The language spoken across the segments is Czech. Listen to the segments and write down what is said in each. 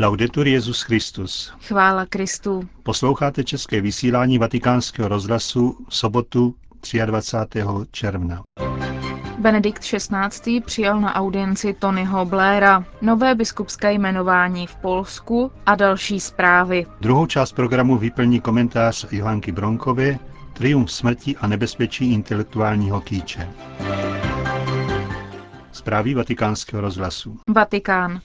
Laudetur Jezus Christus. Chvála Kristu. Posloucháte české vysílání Vatikánského rozhlasu v sobotu 23. června. Benedikt XVI. přijal na audienci Tonyho Blaira, nové biskupské jmenování v Polsku a další zprávy. Druhou část programu vyplní komentář Johanky Bronkové Triumf smrti a nebezpečí intelektuálního kýče. Zprávy vatikánského rozhlasu. Vatikán.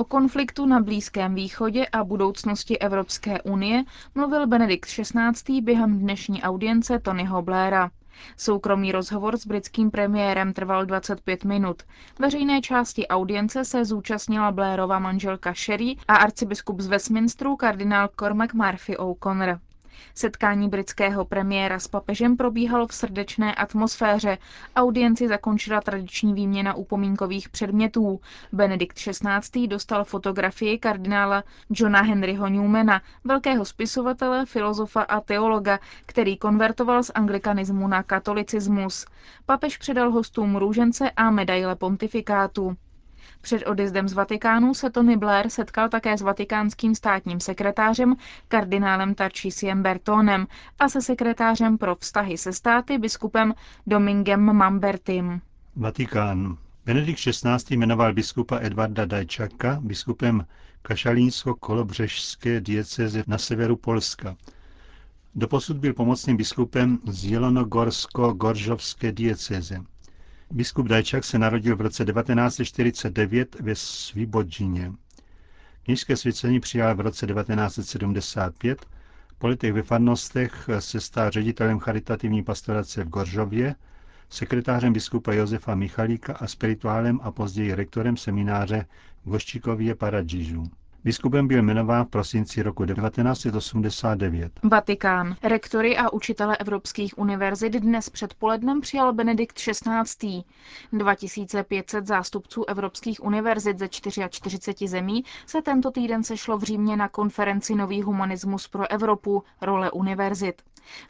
O konfliktu na Blízkém východě a budoucnosti Evropské unie mluvil Benedikt XVI. během dnešní audience Tonyho Blaira. Soukromý rozhovor s britským premiérem trval 25 minut. Veřejné části audience se zúčastnila Blairova manželka Sherry a arcibiskup z Westminsteru kardinál Cormac Murphy O'Connor. Setkání britského premiéra s papežem probíhalo v srdečné atmosféře. Audienci zakončila tradiční výměna upomínkových předmětů. Benedikt XVI. dostal fotografii kardinála Johna Henryho Newmana, velkého spisovatele, filozofa a teologa, který konvertoval z anglikanismu na katolicismus. Papež předal hostům růžence a medaile pontifikátu. Před odjezdem z Vatikánu se Tony Blair setkal také s vatikánským státním sekretářem kardinálem Tarčísiem Bertonem a se sekretářem pro vztahy se státy biskupem Domingem Mambertim. Vatikán. Benedikt XVI. jmenoval biskupa Edvarda Dajčaka biskupem Kašalínsko-Kolobřežské dieceze na severu Polska. Doposud byl pomocným biskupem z Jelonogorsko-Goržovské dieceze. Biskup Dajčak se narodil v roce 1949 ve Svibodžině. Kněžské svěcení přijal v roce 1975, politik ve farnostech se stal ředitelem charitativní pastorace v Goržově, sekretářem biskupa Josefa Michalíka a spirituálem a později rektorem semináře v Goščikově Paradžižu. Biskupem byl jmenován v prosinci roku 1989. Vatikán. Rektory a učitele evropských univerzit dnes předpolednem přijal Benedikt XVI. 2500 zástupců evropských univerzit ze 44 zemí se tento týden sešlo v Římě na konferenci Nový humanismus pro Evropu, role univerzit.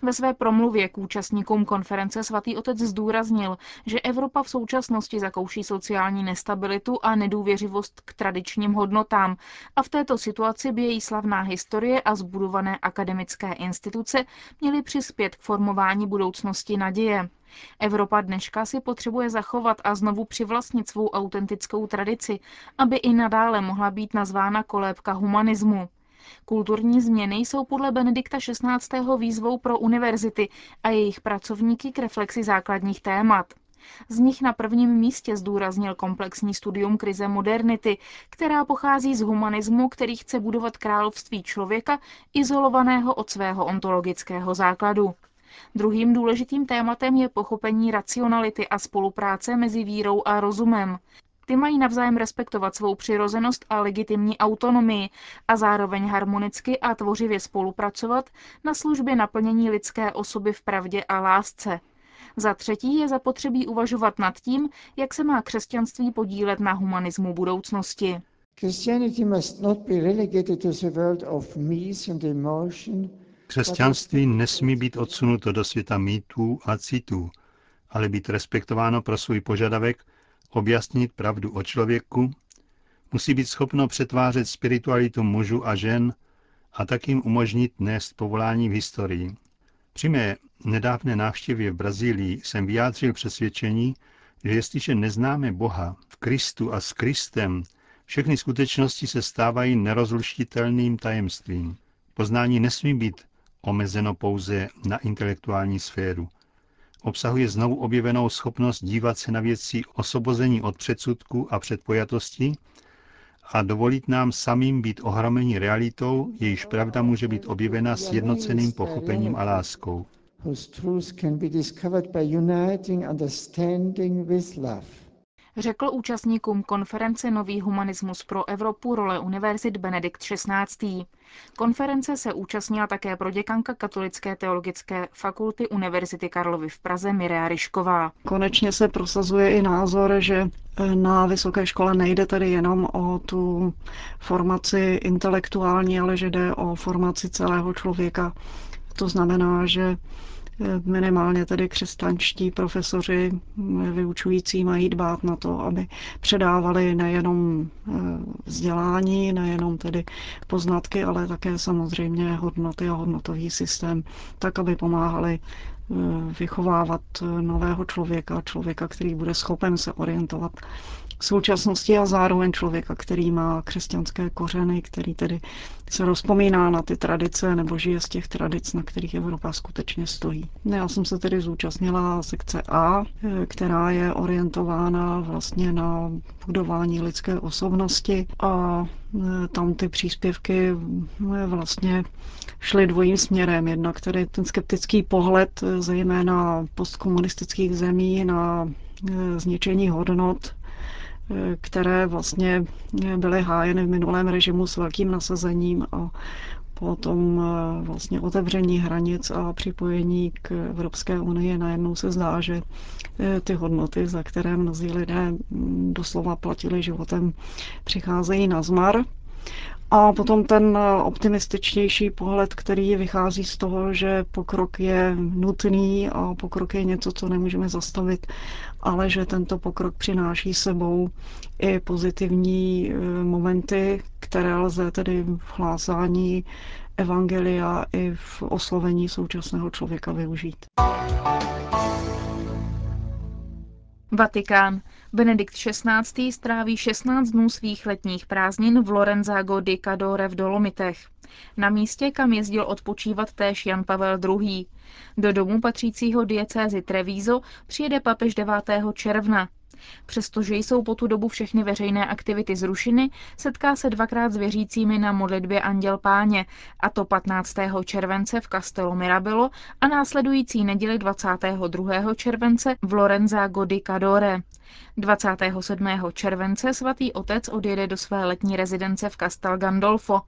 Ve své promluvě k účastníkům konference svatý otec zdůraznil, že Evropa v současnosti zakouší sociální nestabilitu a nedůvěřivost k tradičním hodnotám a v této situaci by její slavná historie a zbudované akademické instituce měly přispět k formování budoucnosti naděje. Evropa dneška si potřebuje zachovat a znovu přivlastnit svou autentickou tradici, aby i nadále mohla být nazvána kolébka humanismu. Kulturní změny jsou podle Benedikta XVI. výzvou pro univerzity a jejich pracovníky k reflexi základních témat. Z nich na prvním místě zdůraznil komplexní studium krize modernity, která pochází z humanismu, který chce budovat království člověka izolovaného od svého ontologického základu. Druhým důležitým tématem je pochopení racionality a spolupráce mezi vírou a rozumem. Ty mají navzájem respektovat svou přirozenost a legitimní autonomii a zároveň harmonicky a tvořivě spolupracovat na službě naplnění lidské osoby v pravdě a lásce. Za třetí je zapotřebí uvažovat nad tím, jak se má křesťanství podílet na humanismu budoucnosti. Křesťanství nesmí být odsunuto do světa mýtů a citů, ale být respektováno pro svůj požadavek objasnit pravdu o člověku, musí být schopno přetvářet spiritualitu mužů a žen a tak jim umožnit nést povolání v historii. Při mé nedávné návštěvě v Brazílii jsem vyjádřil přesvědčení, že jestliže neznáme Boha v Kristu a s Kristem, všechny skutečnosti se stávají nerozluštitelným tajemstvím. Poznání nesmí být omezeno pouze na intelektuální sféru, obsahuje znovu objevenou schopnost dívat se na věci osobození od předsudku a předpojatosti a dovolit nám samým být ohromeni realitou, jejíž pravda může být objevena s jednoceným pochopením a láskou. Řekl účastníkům konference Nový humanismus pro Evropu role univerzit Benedikt XVI. Konference se účastnila také proděkanka Katolické teologické fakulty Univerzity Karlovy v Praze Mirea Ryšková. Konečně se prosazuje i názor, že na vysoké škole nejde tedy jenom o tu formaci intelektuální, ale že jde o formaci celého člověka. To znamená, že minimálně tedy křesťanští profesoři vyučující mají dbát na to, aby předávali nejenom vzdělání, nejenom tedy poznatky, ale také samozřejmě hodnoty a hodnotový systém, tak, aby pomáhali vychovávat nového člověka, člověka, který bude schopen se orientovat současnosti a zároveň člověka, který má křesťanské kořeny, který tedy se rozpomíná na ty tradice nebo žije z těch tradic, na kterých Evropa skutečně stojí. Já jsem se tedy zúčastnila sekce A, která je orientována vlastně na budování lidské osobnosti a tam ty příspěvky vlastně šly dvojím směrem. Jednak tedy ten skeptický pohled, zejména postkomunistických zemí na zničení hodnot které vlastně byly hájeny v minulém režimu s velkým nasazením a potom eh, vlastně otevření hranic a připojení k Evropské unii najednou se zdá, že eh, ty hodnoty, za které mnozí lidé mm, doslova platili životem, přicházejí na zmar. A potom ten optimističtější pohled, který vychází z toho, že pokrok je nutný a pokrok je něco, co nemůžeme zastavit, ale že tento pokrok přináší sebou i pozitivní e, momenty, které lze tedy v hlásání evangelia i v oslovení současného člověka využít. Vatikán. Benedikt XVI. stráví 16 dnů svých letních prázdnin v Lorenzago di Cadore v Dolomitech. Na místě, kam jezdil odpočívat též Jan Pavel II. Do domu patřícího diecézi Trevízo přijede papež 9. června. Přestože jsou po tu dobu všechny veřejné aktivity zrušeny, setká se dvakrát s věřícími na modlitbě Anděl Páně, a to 15. července v Castello Mirabello a následující neděli 22. července v Lorenza Godi Cadore. 27. července svatý otec odjede do své letní rezidence v Castel Gandolfo.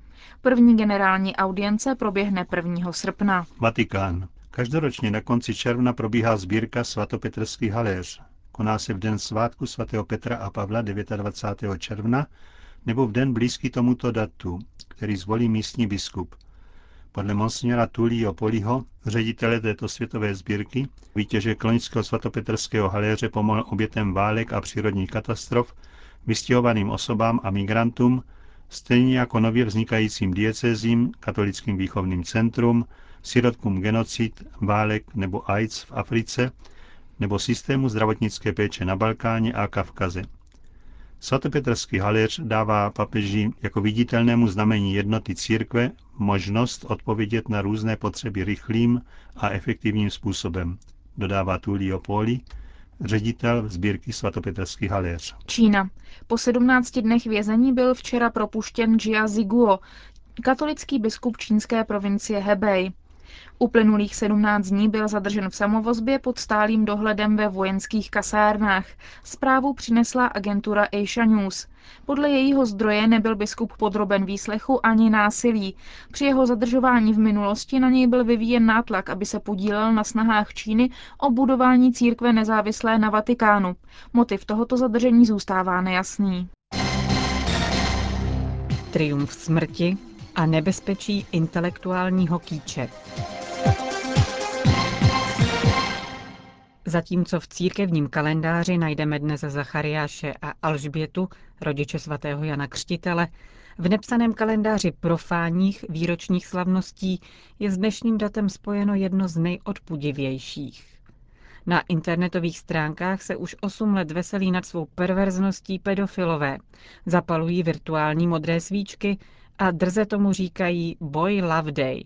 První generální audience proběhne 1. srpna. Vatikán. Každoročně na konci června probíhá sbírka svatopetrských haléř. Koná se v den svátku svatého Petra a Pavla 29. června nebo v den blízký tomuto datu, který zvolí místní biskup. Podle monsignora Tulio Poliho, ředitele této světové sbírky, vítěže klonického svatopetrského haléře pomohl obětem válek a přírodních katastrof, vystěhovaným osobám a migrantům, stejně jako nově vznikajícím diecezím, katolickým výchovným centrum, sirotkům genocid, válek nebo AIDS v Africe nebo systému zdravotnické péče na Balkáně a Kavkaze. Svatopetrský haléř dává papeži jako viditelnému znamení jednoty církve možnost odpovědět na různé potřeby rychlým a efektivním způsobem, dodává Tullio Poli, ředitel sbírky svatopetrský haléř. Čína. Po 17 dnech vězení byl včera propuštěn Jia Ziguo, katolický biskup čínské provincie Hebei. Uplynulých 17 dní byl zadržen v samovozbě pod stálým dohledem ve vojenských kasárnách. Zprávu přinesla agentura Asia News. Podle jejího zdroje nebyl biskup podroben výslechu ani násilí. Při jeho zadržování v minulosti na něj byl vyvíjen nátlak, aby se podílel na snahách Číny o budování církve nezávislé na Vatikánu. Motiv tohoto zadržení zůstává nejasný. Triumf smrti a nebezpečí intelektuálního kýče. Zatímco v církevním kalendáři najdeme dnes Zachariáše a Alžbětu, rodiče svatého Jana Křtitele, v nepsaném kalendáři profánních výročních slavností je s dnešním datem spojeno jedno z nejodpudivějších. Na internetových stránkách se už 8 let veselí nad svou perverzností pedofilové. Zapalují virtuální modré svíčky a drze tomu říkají Boy Love Day.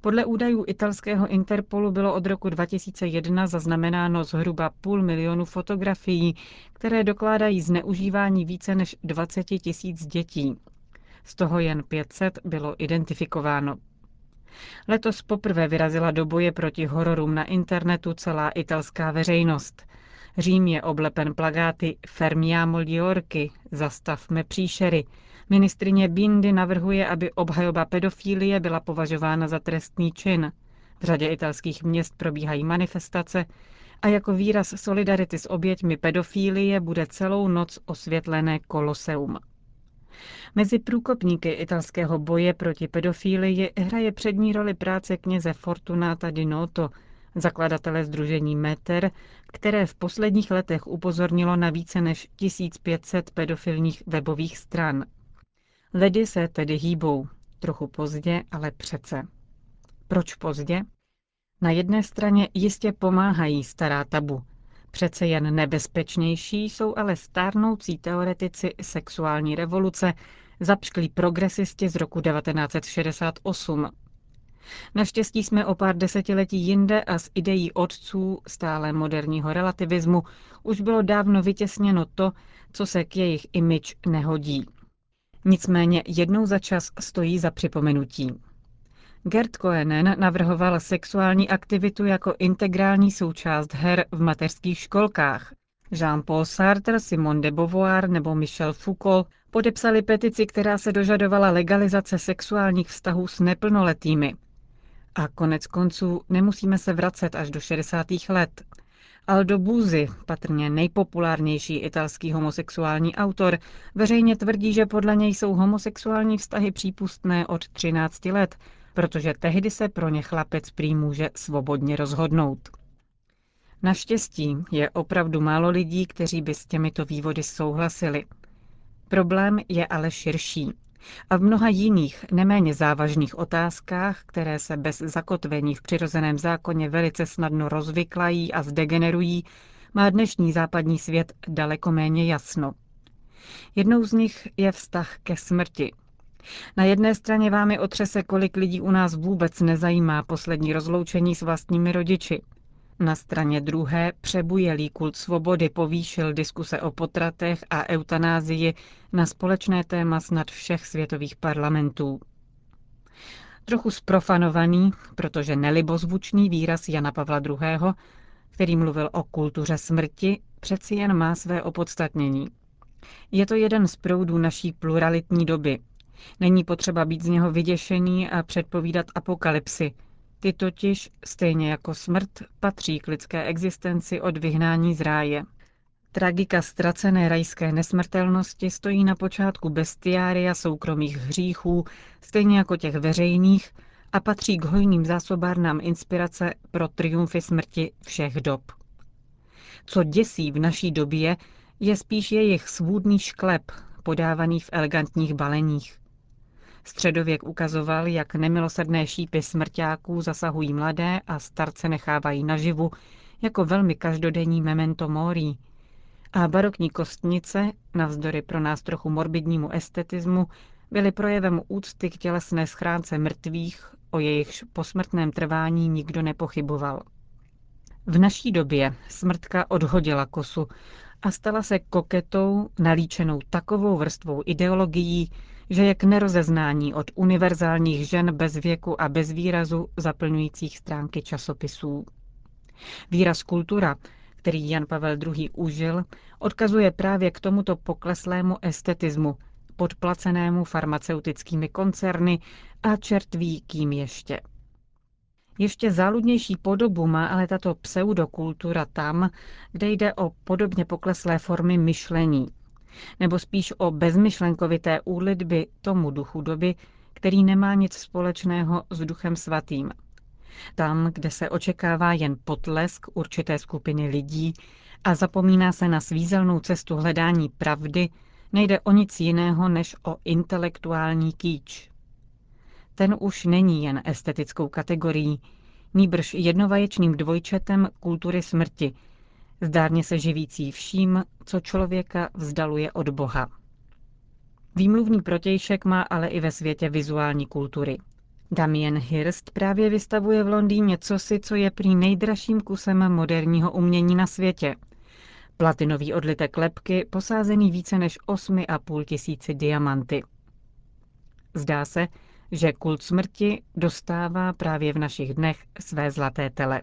Podle údajů italského Interpolu bylo od roku 2001 zaznamenáno zhruba půl milionu fotografií, které dokládají zneužívání více než 20 tisíc dětí. Z toho jen 500 bylo identifikováno. Letos poprvé vyrazila do boje proti hororům na internetu celá italská veřejnost. Řím je oblepen plagáty Fermiamo gli zastavme příšery, Ministrině Bindy navrhuje, aby obhajoba pedofilie byla považována za trestný čin. V řadě italských měst probíhají manifestace a jako výraz solidarity s oběťmi pedofilie bude celou noc osvětlené koloseum. Mezi průkopníky italského boje proti pedofílii hraje přední roli práce kněze Fortunata di Noto, zakladatele Združení Meter, které v posledních letech upozornilo na více než 1500 pedofilních webových stran. Ledy se tedy hýbou. Trochu pozdě, ale přece. Proč pozdě? Na jedné straně jistě pomáhají stará tabu. Přece jen nebezpečnější jsou ale stárnoucí teoretici sexuální revoluce, zapšklí progresisti z roku 1968. Naštěstí jsme o pár desetiletí jinde a s ideí otců stále moderního relativismu už bylo dávno vytěsněno to, co se k jejich image nehodí. Nicméně jednou za čas stojí za připomenutí. Gerd Koenen navrhoval sexuální aktivitu jako integrální součást her v mateřských školkách. Jean-Paul Sartre, Simone de Beauvoir nebo Michel Foucault podepsali petici, která se dožadovala legalizace sexuálních vztahů s neplnoletými. A konec konců nemusíme se vracet až do 60. let. Aldo Buzi, patrně nejpopulárnější italský homosexuální autor, veřejně tvrdí, že podle něj jsou homosexuální vztahy přípustné od 13 let, protože tehdy se pro ně chlapec prý může svobodně rozhodnout. Naštěstí je opravdu málo lidí, kteří by s těmito vývody souhlasili. Problém je ale širší. A v mnoha jiných, neméně závažných otázkách, které se bez zakotvení v přirozeném zákoně velice snadno rozvyklají a zdegenerují, má dnešní západní svět daleko méně jasno. Jednou z nich je vztah ke smrti. Na jedné straně vámi otřese, kolik lidí u nás vůbec nezajímá poslední rozloučení s vlastními rodiči – na straně druhé přebujelý kult svobody povýšil diskuse o potratech a eutanázii na společné téma snad všech světových parlamentů. Trochu sprofanovaný, protože nelibozvučný výraz Jana Pavla II., který mluvil o kultuře smrti, přeci jen má své opodstatnění. Je to jeden z proudů naší pluralitní doby. Není potřeba být z něho vyděšený a předpovídat apokalypsy – ty totiž, stejně jako smrt, patří k lidské existenci od vyhnání z ráje. Tragika ztracené rajské nesmrtelnosti stojí na počátku bestiária soukromých hříchů, stejně jako těch veřejných, a patří k hojným zásobárnám inspirace pro triumfy smrti všech dob. Co děsí v naší době, je spíš jejich svůdný šklep, podávaný v elegantních baleních. Středověk ukazoval, jak nemilosrdné šípy smrťáků zasahují mladé a starce nechávají naživu, jako velmi každodenní memento mori. A barokní kostnice, navzdory pro nás trochu morbidnímu estetismu, byly projevem úcty k tělesné schránce mrtvých, o jejichž posmrtném trvání nikdo nepochyboval. V naší době smrtka odhodila kosu a stala se koketou nalíčenou takovou vrstvou ideologií, že je k nerozeznání od univerzálních žen bez věku a bez výrazu zaplňujících stránky časopisů. Výraz kultura, který Jan Pavel II. užil, odkazuje právě k tomuto pokleslému estetismu, podplacenému farmaceutickými koncerny a čertví kým ještě. Ještě záludnější podobu má ale tato pseudokultura tam, kde jde o podobně pokleslé formy myšlení, nebo spíš o bezmyšlenkovité úlitby tomu duchu doby, který nemá nic společného s duchem svatým. Tam, kde se očekává jen potlesk určité skupiny lidí a zapomíná se na svízelnou cestu hledání pravdy, nejde o nic jiného než o intelektuální kýč. Ten už není jen estetickou kategorií, nýbrž jednovaječným dvojčetem kultury smrti, zdárně se živící vším, co člověka vzdaluje od Boha. Výmluvný protějšek má ale i ve světě vizuální kultury. Damien Hirst právě vystavuje v Londýně cosi, co je prý nejdražším kusem moderního umění na světě. Platinový odlitek lepky posázený více než 8,5 tisíci diamanty. Zdá se, že kult smrti dostává právě v našich dnech své zlaté tele.